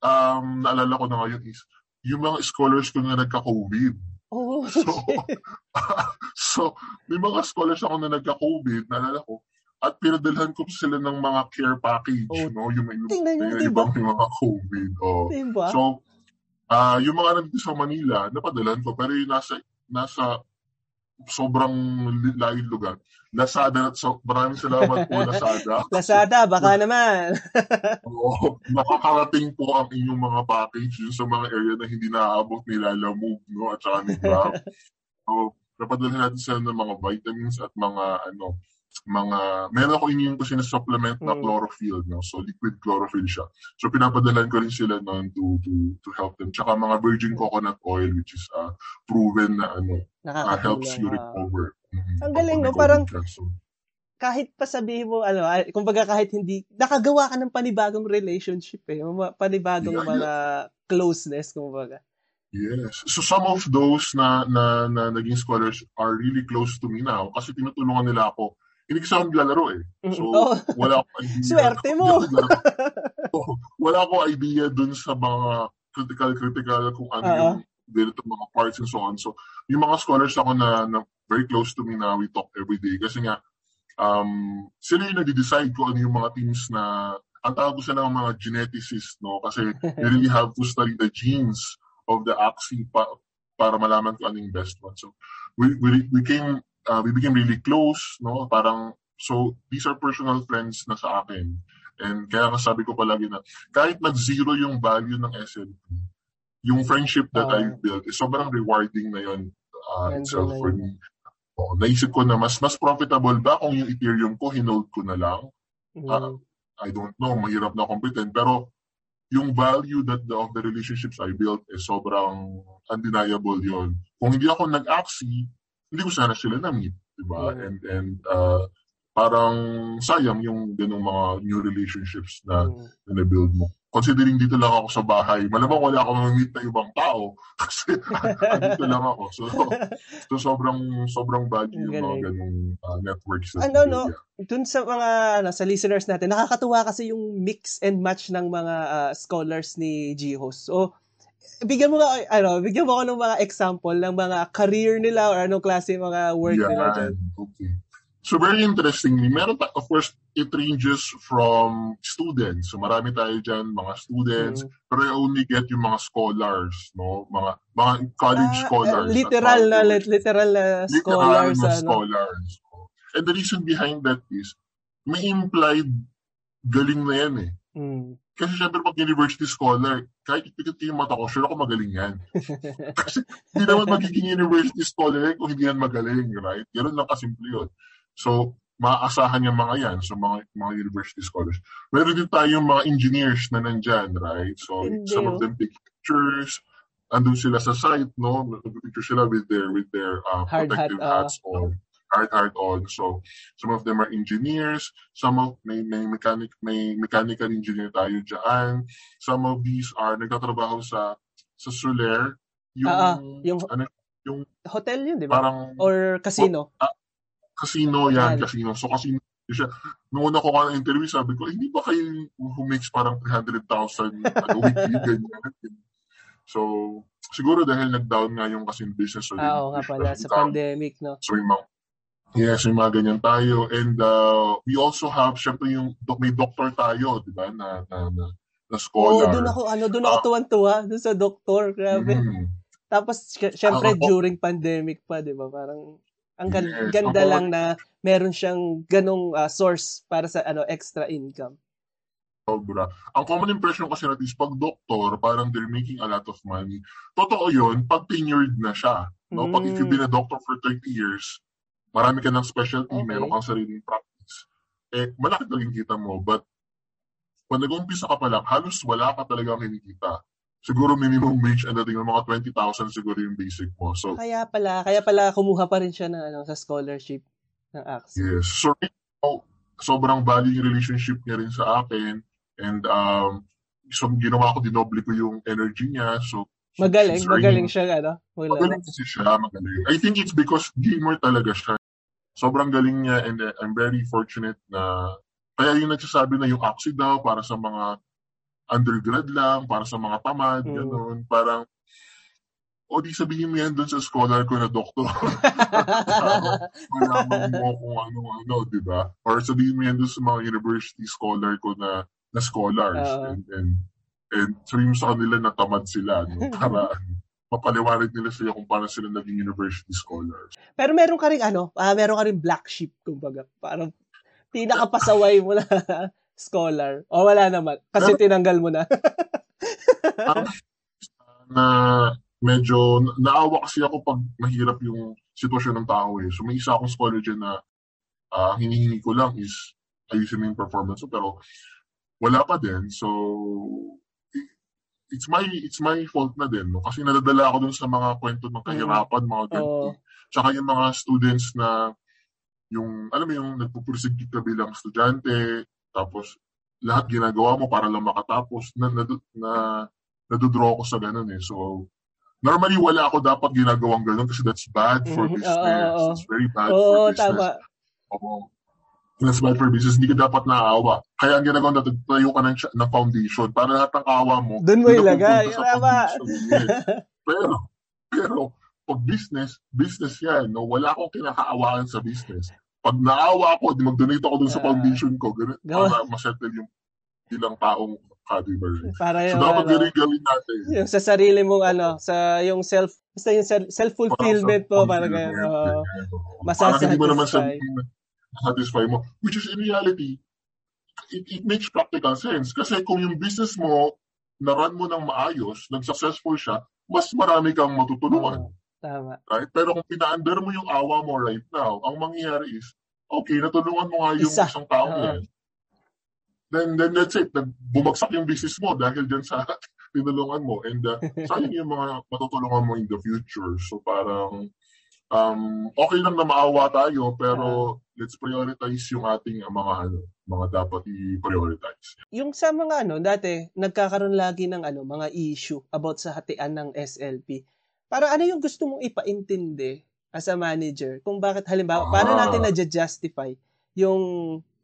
um, naalala ko na ngayon is, yung mga scholars ko na nagka-COVID. Oh, So, so, may mga scholars ako na nagka-COVID, naalala ko, at pinadalhan ko sila ng mga care package, Oh, no? Yung may, tingnan nyo, may di ba? ibang may mga COVID. Oh. diba? So, ah yung mga nandito sa Manila, napadalhan ko, pero yung nasa, nasa sobrang laking lugar. Lazada, so, maraming salamat po, Lazada. Lazada, baka naman. Oo, nakakarating po ang inyong mga package yun sa mga area na hindi naaabot ni Lala Move, no? At saka ni Grab. so, napadala natin sila ng mga vitamins at mga, ano, mga, meron ako inyong kasi na supplement na Mm. chlorophyll, no? So, liquid chlorophyll siya. So, pinapadalan ko rin sila noon to, to, to help them. Tsaka mga virgin coconut oil, which is uh, proven na, ano, uh, helps you ah. recover. Mhm. Ang galing, no? Parang- kahit pa sabihin mo, ano, kumbaga kahit hindi, nakagawa ka ng panibagong relationship eh. Panibagong Yeah, yeah. mga closeness, kumbaga. Yes. So some of those na, na, na naging scholars are really close to me now kasi tinutulungan nila ako. Hindi kasi ako naglalaro eh. So Oh. wala akong idea. Swerte mo. So, wala akong idea dun sa mga critical critical kung ano Oo. yung ganito mga parts and so on. So yung mga scholars ako na, na very close to me na we talk every day kasi nga um, sila yung nag-decide kung ano yung mga teams na ang tawag ko sila ng mga geneticists, no? Kasi they really have to study the genes of the axi pa, para malaman kung ano yung best one. So, we, we, we came, uh, we became really close, no? Parang, so, these are personal friends na sa akin. And kaya nga sabi ko palagi na, kahit nag-zero yung value ng SLP, yung friendship that Oo. I built is sobrang rewarding na yun uh, itself for me. Oh, naisip ko na mas mas profitable ba kung yung Ethereum ko hinold ko na lang Ah, Mm. I don't know, mahirap na competent. Pero yung value that the, of the relationships I built is sobrang undeniable yon. Kung hindi ako nag-axi, hindi ko sana sila na-meet. Diba? Mm. And, and uh, parang sayang yung ganung mga new relationships na, Mm. na na-build mo. Considering dito lang ako sa bahay, malamang wala akong ma-meet na ibang tao kasi dito lang ako. So, so sobrang sobrang value yung mga ganung uh, networks. Ano, no? Dun sa mga, ano, sa listeners natin, nakakatuwa kasi yung mix and match ng mga ah, scholars ni G-Host. So, bigyan mo nga, ano, bigyan mo ako ng mga example ng mga career nila or anong klase mga work nila dyan. Okay. So very interestingly, meron ta- of course, it ranges from students. So marami tayo dyan, mga students, Mm. pero I only get yung mga scholars, no? Mga mga college Ah, scholars. eh, literal na, lit- literal na Literal scholars. na ano. scholars. And the reason behind that is, may implied galing na yan eh. Mm. Kasi syempre pag university scholar, kahit ipikit ko yung mata ko, sure ako magaling yan. Kasi hindi naman magiging university scholar kung hindi yan magaling, right? Ganun lang kasimple yun. So, maaasahan yung mga yan, so mga, mga university scholars. Meron din tayong mga engineers na nandyan, right? So, Hindi, some oh. of them take pictures, andun sila sa site, no? Nagpipicture sila with their, with their uh, Hard hat, protective ah. hats on hard hard on. So, some of them are engineers, some of may may mechanic may mechanical engineer tayo diyan. Some of these are nagtatrabaho sa sa Soler, yung ah, yung- ano Hotel yun, di ba? parang Or casino. casino yan, Yan. casino. So casino siya. Nung una ko ka na interview, sabi ko, hindi ba kayo who makes parang 300,000 ano, weekly, ganyan. So, siguro dahil nag-down nga yung casino business. So, oo nga pala, sa pandemic, no? So, may mga, yes, may mga ganyan tayo. And uh, we also have, syempre yung, may doctor tayo, di ba, na, na, na, na Oo, scholar. doon ako, ano, doon ako tuwan-tuwa, doon sa doktor, grabe. Mhm. Tapos, sy- syempre, Ako- during pandemic pa, di ba? Parang, ang gan- Yes, ganda ako- lang na meron siyang ganong ah, source para sa ano extra income. Sobra. Ang common impression kasi natin is pag doktor, parang they're making a lot of money. Totoo yun, pag tenured na siya. No? Pag if you've Mm. been a doctor for 30 years, marami ka ng specialty, Okay. meron kang sariling practice. eh, malaki talagang kita mo. But, pag nag-umpisa ka pa lang, halos wala ka talagang kinikita. Siguro minimum wage ang dating ng mga 20,000 siguro yung basic mo. So, Kaya pala, kaya pala kumuha pa rin siya ng ano, sa scholarship ng AXA. yes. So, now, sobrang value yung relationship niya rin sa akin. And, um, so, ginawa ko, dinoble ko yung energy niya. So, Magaling, magaling siya, ano? Magaling kasi siya, magaling. I think it's because gamer talaga siya. Sobrang galing niya and uh, I'm very fortunate na kaya yung nagsasabi na yung Oxy daw para sa mga undergrad lang, para sa mga tamad, Mm. gano'n. Parang, o di sabihin mo yan dun sa scholar ko na doktor. Malaman mo kung ano-ano, di ba? Or sabihin mo yan dun sa mga university scholar ko na na scholars. Oo. And, and, and sabihin mo sa kanila na tamad sila, no? Para mapaliwanag nila sa'yo kung paano sila naging university scholars. Pero meron ka rin ano, ah, meron ka rin black sheep, kumbaga. Parang pinakapasaway mo na scholar. O wala naman. Kasi tinanggal mo na. na medyo na- naawa kasi ako pag mahirap yung sitwasyon ng tao eh. So may isa akong scholar dyan na ah, ang hinihingi ko lang is ayusin mo yung performance mo. Pero wala pa din. So it's my it's my fault na din. No? Kasi nadadala ako dun sa mga kwento ng kahirapan, mga ganito. Oo. Tsaka yung mga students na yung, alam mo yung nagpupursige ka bilang estudyante, tapos lahat ginagawa mo para lang makatapos, na, na, na nadudraw ko sa ganun eh. So, normally wala ako dapat ginagawang ganun kasi that's bad for Mhm. business. Oo, oo. It's very bad Oo, for business. tama. Oo. That's bad for business. Hindi ka dapat naawa. Kaya ang ginagawa natin, tayo ka ng, ng foundation para lahat ng kawa mo, Doon mo ilagay. Tama. Pero, pero, pag business, business yan. No? Wala akong kinakaawaan sa business. Pag naawa ako, di mag-donate ako dun sa Ah. foundation ko. Ganun, para masettle yung ilang taong kadibar. Para So, yung, dapat ano, ganun gawin natin. yung sa sarili mong ano, sa yung self, basta yung self- self-fulfillment mo, para ganyan. Oo. Para hindi mo naman sabihin satisfy mo. Which is in reality, it, it makes practical sense. Kasi kung yung business mo, na-run mo ng maayos, nag-successful siya, mas marami kang matutulungan. Oo. Tama. Right? Pero kung pina-under mo yung awa mo right now, ang mangyayari is, okay, natulungan mo nga yung Isa. isang tao Oo. yan. Then, then that's it. Bumagsak yung business mo dahil dyan sa tinulungan mo. And uh, sayang yung mga matutulungan mo in the future. So parang, um, okay lang na maawa tayo, pero let's prioritize yung ating uh, mga ano, mga dapat i-prioritize. Yung sa mga ano, dati, nagkakaroon lagi ng ano, mga issue about sa hatian ng SLP. Para ano yung gusto mong ipaintindi as a manager? Kung bakit halimbawa, Ah. paano natin na-justify yung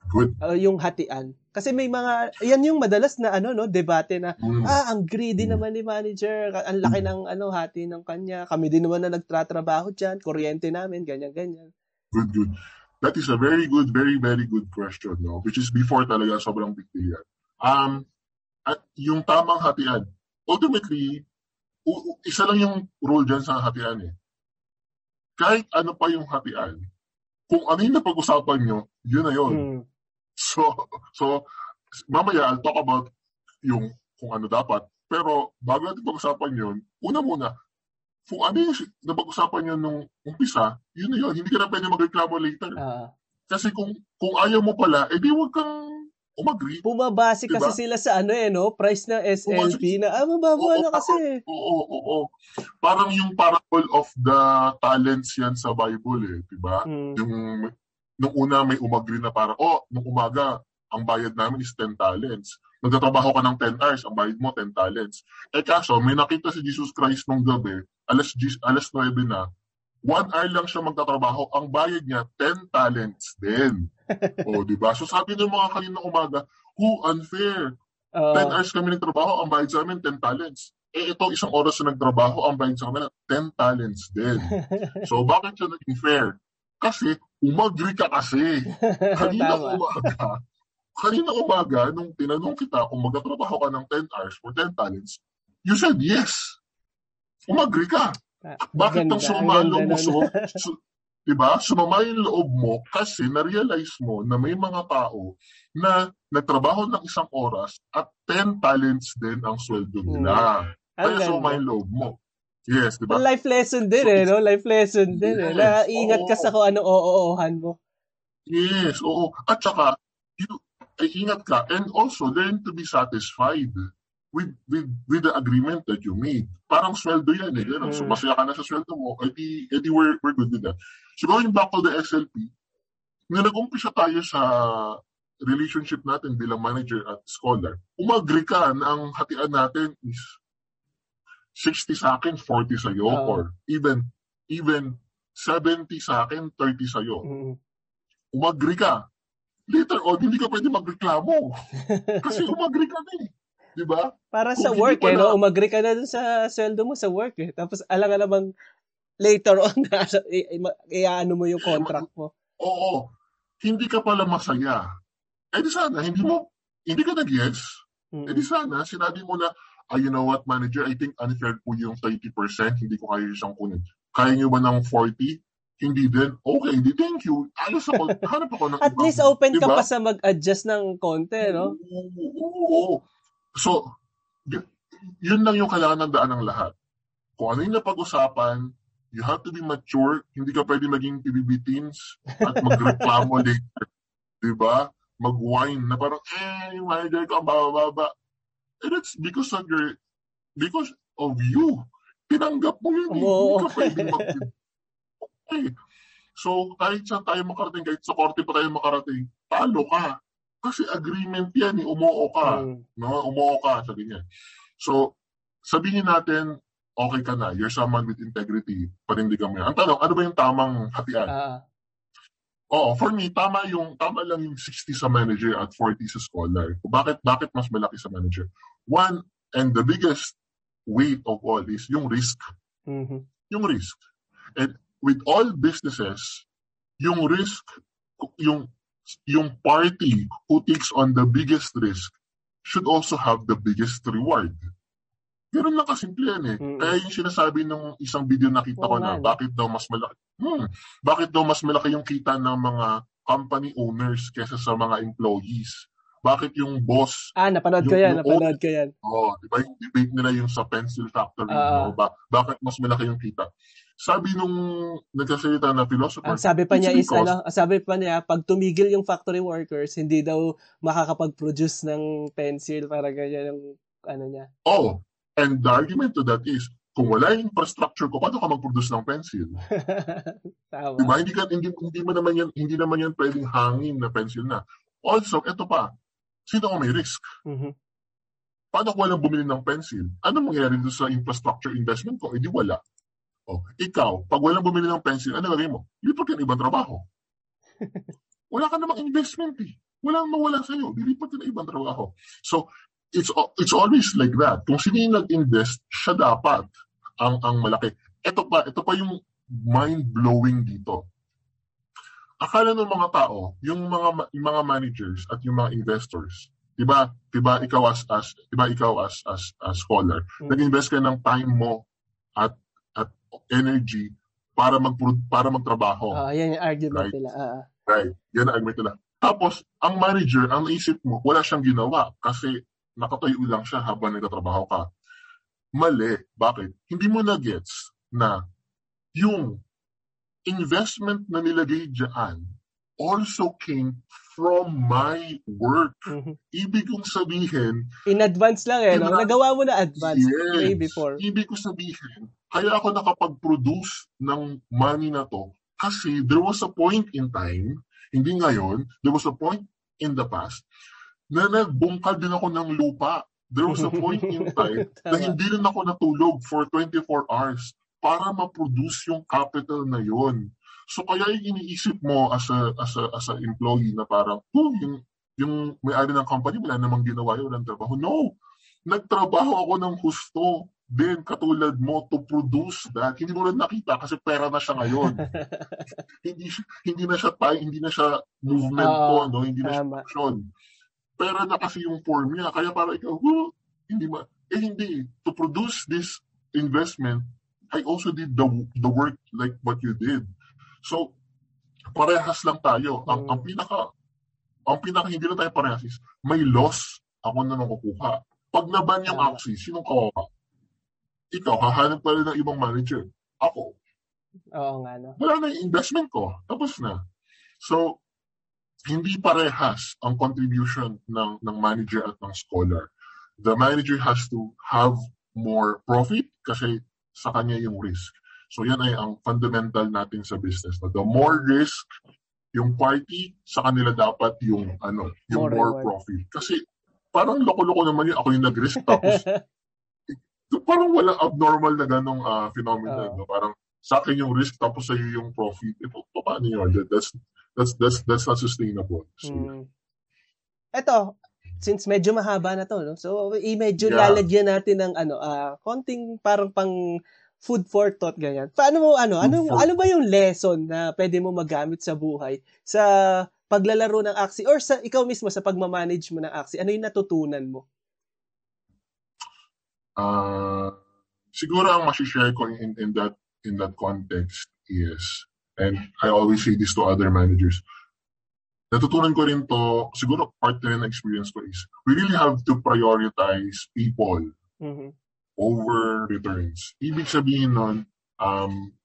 Good. uh, yung hatian? Kasi may mga, yan yung madalas na ano, no, debate na, Mm. ah, ang greedy Mm. naman ni manager, ang laki ng ano, hati ng kanya, kami din naman na nagtratrabaho dyan, kuryente namin, ganyan, ganyan. Good, good. That is a very good, very, very good question, no? Which is before talaga sobrang big deal yan. Um, at yung tamang hatian, ultimately, u- isa lang yung rule dyan sa hatian eh. Kahit ano pa yung hatian, kung ano yung napag-usapan nyo, yun na yun. Hmm. So, so, mamaya I'll talk about yung kung ano dapat. Pero bago natin pag-usapan yun, una muna, kung ano yung napag-usapan nyo nung umpisa, yun na yun. Hindi ka na pwede magreklamo later. Ah. Kasi kung kung ayaw mo pala, edi huwag kang umagree. Bumabase Diba? kasi sila sa ano eh, no? Price ng SLP na, ah, mababa Oo, na kasi. Oo, oo, oo. Parang yung parable of the talents yan sa Bible eh, di ba? Hmm. Yung nung una may umagree na para, oh, nung umaga, ang bayad namin is 10 talents. Nagtatrabaho ka ng 10 hours, ang bayad mo 10 talents. Eh kaso, may nakita si Jesus Christ nung gabi, alas, 10 alas 9 na, one hour lang siya magtatrabaho, ang bayad niya 10 talents din. o, di ba? So sabi ng mga kanina umaga, who unfair? Oo. 10 hours kami nagtrabaho, ang bayad sa amin 10 talents. Eh ito, isang oras na nagtrabaho, ang bayad sa kanila 10 talents din. So bakit siya naging fair? Kasi umagree ka kasi. Kanina umaga, kanina umaga, nung tinanong kita kung magtatrabaho ka ng 10 hours for 10 talents, you said yes. Umagree ka. Ah, Bakit ang sumama ang loob mo? So, so, diba? Sumama yung loob mo kasi na-realize mo na may mga tao na nagtrabaho ng isang oras at 10 talents din ang sweldo nila. Ang Kaya sumama ganda. yung loob mo. Yes, diba? Life lesson din eh, no? Life lesson din eh. Yes, Na ingat ka sa kung ano oo-oohan mo. Yes, oo. At saka, you, ay ingat ka. And also, learn to be satisfied with with with the agreement that you made. Parang sweldo yan eh. Ganun. So, Mm. masaya ka na sa sweldo mo, edi, edi we're, we're good with that. So, going back to the SLP, nung nag-umpisa tayo sa relationship natin bilang manager at scholar, ka na ang hatian natin is 60 sa akin, 40 sa'yo, Oo. or even even 70 sa akin, 30 sa'yo. Mm. Umagri ka. Later on, hindi ka pwede magreklamo. Kasi umagri ka na eh. Di ba? Para Kung sa work, eh, na- no? umagri ka na dun sa sweldo mo sa work, eh. Tapos, alam nga namang later on, i- i- i-ano mo yung contract mo. Oo. Hindi ka pala masaya. Eh di sana, hindi mo, hindi ka nag-yes. Mm. Eh di sana, sinabi mo na, ah, you know what, manager, I think unfair po yung 30%, hindi ko kaya siyang kunin. Kaya niyo ba ng 40? Hindi din. Okay, di thank you. Ayos ako. Hanap ako ng At ibang- least open ka Diba? pa sa mag-adjust ng konti, no? Oo, oo. So, yun lang yung kailangan ng daan ng lahat. Kung ano yung napag-usapan, you have to be mature. Hindi ka pwede maging PBB teens at magreklamo later. Diba? Mag-whine na parang, eh, manager ko ang baba-baba. And it's because of your, because of you. Tinanggap mo yun. Hindi ka mag Okay. So, kahit saan tayo makarating, kahit sa korte pa tayo makarating, talo ka. Kasi agreement yan, eh, umuo ka. Mm. No? Umuo ka, sabi niya. So, sabihin natin, okay ka na, you're someone with integrity, panindigan mo yan. Ang tanong, ano ba yung tamang hatian? Ah, Oo, for me, tama yung, tama lang yung 60 sa manager at 40 sa scholar. Bakit, bakit mas malaki sa manager? One, and the biggest weight of all is yung risk. mhm. Yung risk. And with all businesses, yung risk, yung, yung party who takes on the biggest risk should also have the biggest reward. Ganun lang kasimple yan eh. Mm. Kaya yung sinasabi ng isang video nakita ko Oo nga, na, no? bakit daw mas malaki, hmm, bakit daw mas malaki yung kita ng mga company owners kesa sa mga employees? Bakit yung boss Ah, napanood ko yan, yung napanood ko yan. Oh, di ba yung debate nila yung sa pencil factory, Ah. no? ba, bakit mas malaki yung kita? Sabi nung nagsasalita na philosopher, Ang sabi pa niya is, because- ano, sabi pa niya, pag tumigil yung factory workers, hindi daw makakapag-produce ng pencil para ganyan yung, ano niya. oh, and the argument to that is, kung wala yung infrastructure ko, paano ka mag-produce ng pencil? Tama. Di ba? Hindi, ka, hindi, hindi, mo naman yan, hindi naman yan pwedeng hangin na pencil na. Also, eto pa, sino ang may risk? Mhm. Paano kung walang bumili ng pencil? Ano mangyayari doon sa infrastructure investment ko? Eh di wala. Oh, ikaw, pag walang bumili ng pencil, ano gagawin mo? Lipat ka ng ibang trabaho. wala ka namang investment eh. Walang mawala sa'yo. Dilipat ka ng ibang trabaho. So, it's it's always like that. Kung sino yung nag-invest, siya dapat ang ang malaki. Ito pa, ito pa yung mind-blowing dito. Akala ng mga tao, yung mga yung mga managers at yung mga investors, 'di ba? 'Di ba ikaw as as 'di ba ikaw as as as scholar, Mm. nag-invest ka ng time mo at at energy para mag para magtrabaho. Ah, yan yung argument Right. nila. Ah. Right. Yan ang argument nila. Tapos, ang manager, ang naisip mo, wala siyang ginawa kasi nakatayo lang siya habang nagtatrabaho ka. Mali. Bakit? Hindi mo na-gets na yung investment na nilagay dyan also came from my work. Mhm. Ibig kong sabihin, In advance lang eh, no? Nagawa mo na advance, yes, way before. ibig ko sabihin, kaya ako nakapag-produce ng money na to kasi there was a point in time, hindi ngayon, there was a point in the past na nagbungkal din ako ng lupa. There was a point in time na hindi rin ako natulog for 24 hours para ma-produce yung capital na yon. So kaya yung iniisip mo as a as a as a employee na parang, oh, yung yung may-ari ng company wala namang ginawa yun ng trabaho. No. Nagtrabaho ako ng husto din katulad mo to produce that. Hindi mo rin nakita kasi pera na siya ngayon. hindi siya- hindi na siya time, hindi na siya movement ko, no? Hindi na siya Tama. action. Pera na kasi yung form niya. Kaya para ikaw, oh, hindi ma... Eh hindi. To produce this investment, I also did the the work like what you did. So, parehas lang tayo. Ang, Mm. ang pinaka, ang pinaka hindi lang tayo parehas is, may loss ako na nakukuha. Pag naban yung Tama. axis, sinong kawawa? Ikaw, hahanap pa rin ng ibang manager. Ako, Oo nga, no? wala na yung investment ko. Tapos na. So, hindi parehas ang contribution ng ng manager at ng scholar. The manager has to have more profit kasi sa kanya yung risk. So yan ay ang fundamental natin sa business. The more risk yung party, sa kanila dapat yung ano, yung more, more profit. Kasi parang loko-loko naman yun. Ako yung nag-risk tapos parang wala abnormal na ganong uh, phenomenon. Uh, no? Parang sa akin yung risk tapos sa iyo yung profit. Ito, paano yun? That, that's, that's, that's, that's not sustainable. So, mm. Ito, since medyo mahaba na to, no? so i-medyo yeah. lalagyan natin ng ano, uh, konting parang pang food for thought ganyan. Paano mo ano, ano ano ba yung lesson na pwede mo magamit sa buhay sa paglalaro ng Axie or sa ikaw mismo sa pagma-manage mo ng Axie? Ano yung natutunan mo? Uh, siguro ang ma-share ko in, in that in that context is, and I always say this to other managers, natutunan ko rin to, siguro part na rin ng experience ko is, we really have to prioritize people mm-hmm. over returns. Ibig sabihin nun, um,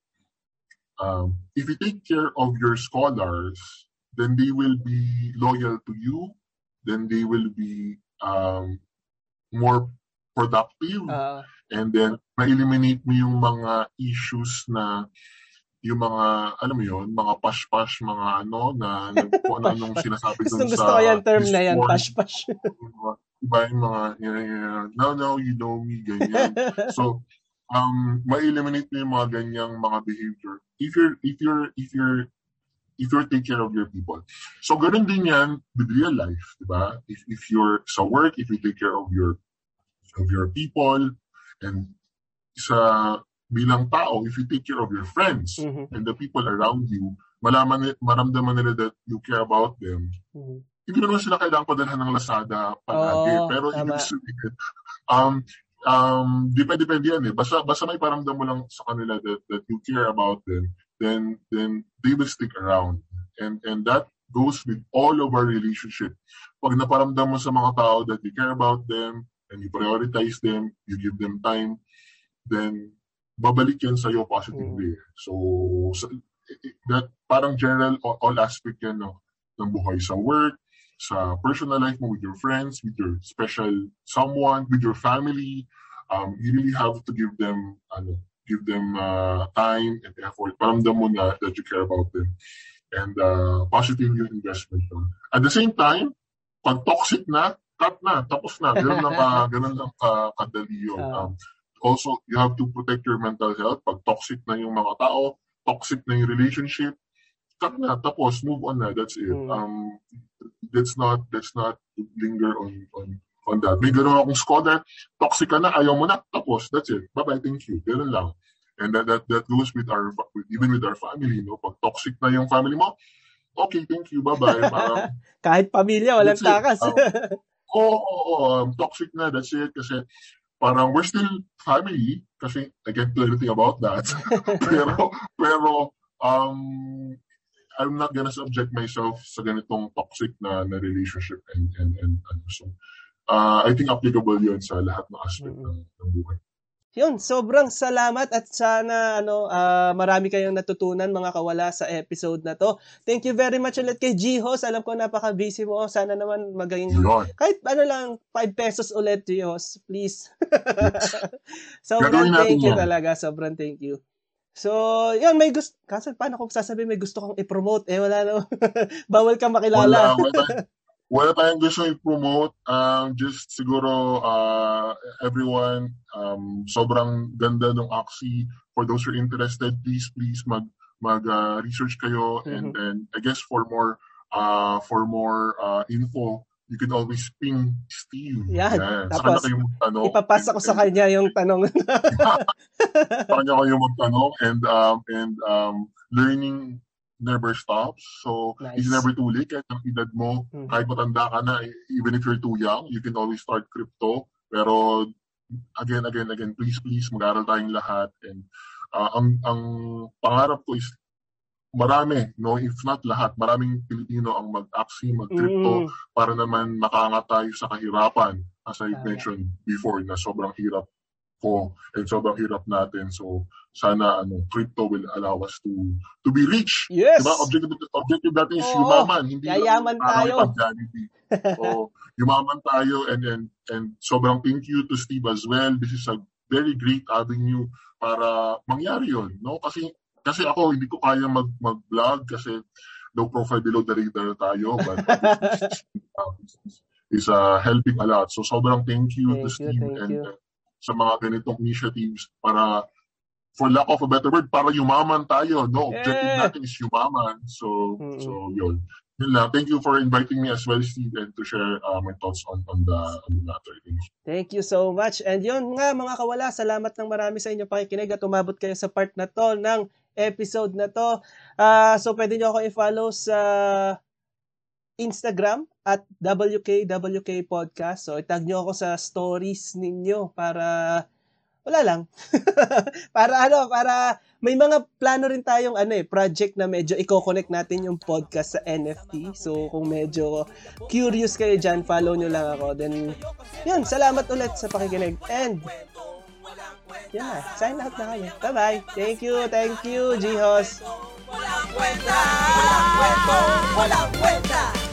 um, if you take care of your scholars, then they will be loyal to you, then they will be um, more productive, uh, and then ma-eliminate mo yung mga issues na yung mga, alam mo yun, mga pash-pash, mga ano, na kung ano anong sinasabi dun gusto, sa... Gusto ko yung term na yan, pash-pash. Iba yung mga, yeah, yeah, now, now, you know me, ganyan. so, um, ma-eliminate mo yung mga ganyang mga behavior. If you're, if you're, if you're, if you're take care of your people. So, ganun din yan with real life, di ba? If, if you're sa work, if you take care of your, of your people, and sa bilang tao, if you take care of your friends mm-hmm. and the people around you, malaman, maramdaman nila that you care about them. Mm-hmm. Hindi naman sila kailangan padalhan ng Lazada palagi. Oh, pero ibig sabihin, um, um, depende-depende yan eh. Basta, basta may paramdam mo lang sa kanila that, that you care about them, then, then they will stick around. And, and that goes with all of our relationship. Pag naparamdam mo sa mga tao that you care about them, and you prioritize them, you give them time, then babalik yan sa'yo positively. Mm. So, so, that parang general all aspect yan no, ng buhay sa work, sa personal life mo with your friends, with your special someone, with your family. Um, you really have to give them ano, give them uh, time and effort. Paramdam mo na that you care about them. And uh, positive yung investment. No? At the same time, pag toxic na, cut na, tapos na. Ganun lang, ka, ganun lang ka, kadali yun. Um, also, you have to protect your mental health. Pag toxic na yung mga tao, toxic na yung relationship, cut na, tapos move on na. That's it. Mm. Um, let's not, let's not linger on, on, on that. May ganun akong scholar, toxic ka na, ayaw mo na, tapos, that's it. Bye-bye, thank you. Ganun lang. And that, that, that goes with our, even with our family, no? Pag toxic na yung family mo, okay, thank you, bye-bye. Parang, Kahit pamilya, walang takas. Um, Oo, oh, oh, oh, um, toxic na, that's it. Kasi parang we're still family kasi I can't do anything about that. pero, pero, um, I'm not gonna subject myself sa ganitong toxic na, na relationship and, and, and, and so, uh, I think applicable yun sa lahat ng aspect mm-hmm. ng, ng buhay. Yun, sobrang salamat at sana ano uh, marami kayong natutunan mga kawala sa episode na to. Thank you very much ulit kay Jihos. Alam ko napaka-busy mo. Sana naman maging kahit ano lang 5 pesos ulit Jihos, please. sobrang thank you talaga. Sobrang thank you. So, yun, may gusto, kasi paano kung sasabihin may gusto kong i-promote? Eh, wala na. Bawal kang makilala. Wala, wala wala tayong gusto i-promote. Um, just siguro uh, everyone, um, sobrang ganda ng Oxy. For those who are interested, please, please mag mag uh, research kayo mm-hmm. and then I guess for more uh, for more uh, info you can always ping Steve. Yan. Yan. Tapos, kayo magtanong. ipapasa ko sa kanya yung tanong. sa kanya kayo magtanong and um, and um, learning never stops. So, nice. it's never too late. Kahit ang edad mo, mm-hmm. kahit matanda ka na, even if you're too young, you can always start crypto. Pero, again, again, again, please, please, mag-aral tayong lahat. And uh, ang, ang pangarap ko is marami, no, if not lahat, maraming Pilipino ang mag-axi, mag-crypto mm. para naman makaangat tayo sa kahirapan. As I uh, mentioned before, na sobrang hirap ko and sobrang hirap natin. So, sana ano crypto will allow us to to be rich. Yes. Diba? Objective, objective natin is Oo. yumaman, hindi Yayaman tayo. so, yumaman tayo and, and, and sobrang thank you to Steve as well. This is a very great avenue para mangyari yun. No? Kasi, kasi ako, hindi ko kaya mag, mag-vlog kasi low profile below the radar tayo. But is uh, helping a lot. So sobrang thank you Thank to you, Steve thank and you. Uh, sa mga ganitong initiatives para for lack of a better word, para yumaman tayo. No, objective Yeah. natin is yumaman. So, Mm-mm. so yun. Yun lang. Thank you for inviting me as well, Steve, and to share uh, my thoughts on, on the on the matter. Thank you so much. And yun nga mga kawala, salamat ng marami sa inyo pakikinig at umabot kayo sa part na to ng episode na to. Ah, so pwede nyo ako i-follow sa Instagram at WKWK Podcast. So itag nyo ako sa stories ninyo para wala lang. para ano, para may mga plano rin tayong ano eh, project na medyo i-connect natin yung podcast sa NFT. So kung medyo curious kayo dyan, follow nyo lang ako. Then, yun, salamat ulit sa pakikinig. And, na, sign out na kami. Bye-bye. Thank you, thank you, Jihos. Walang kwenta, walang kwento, walang kwenta.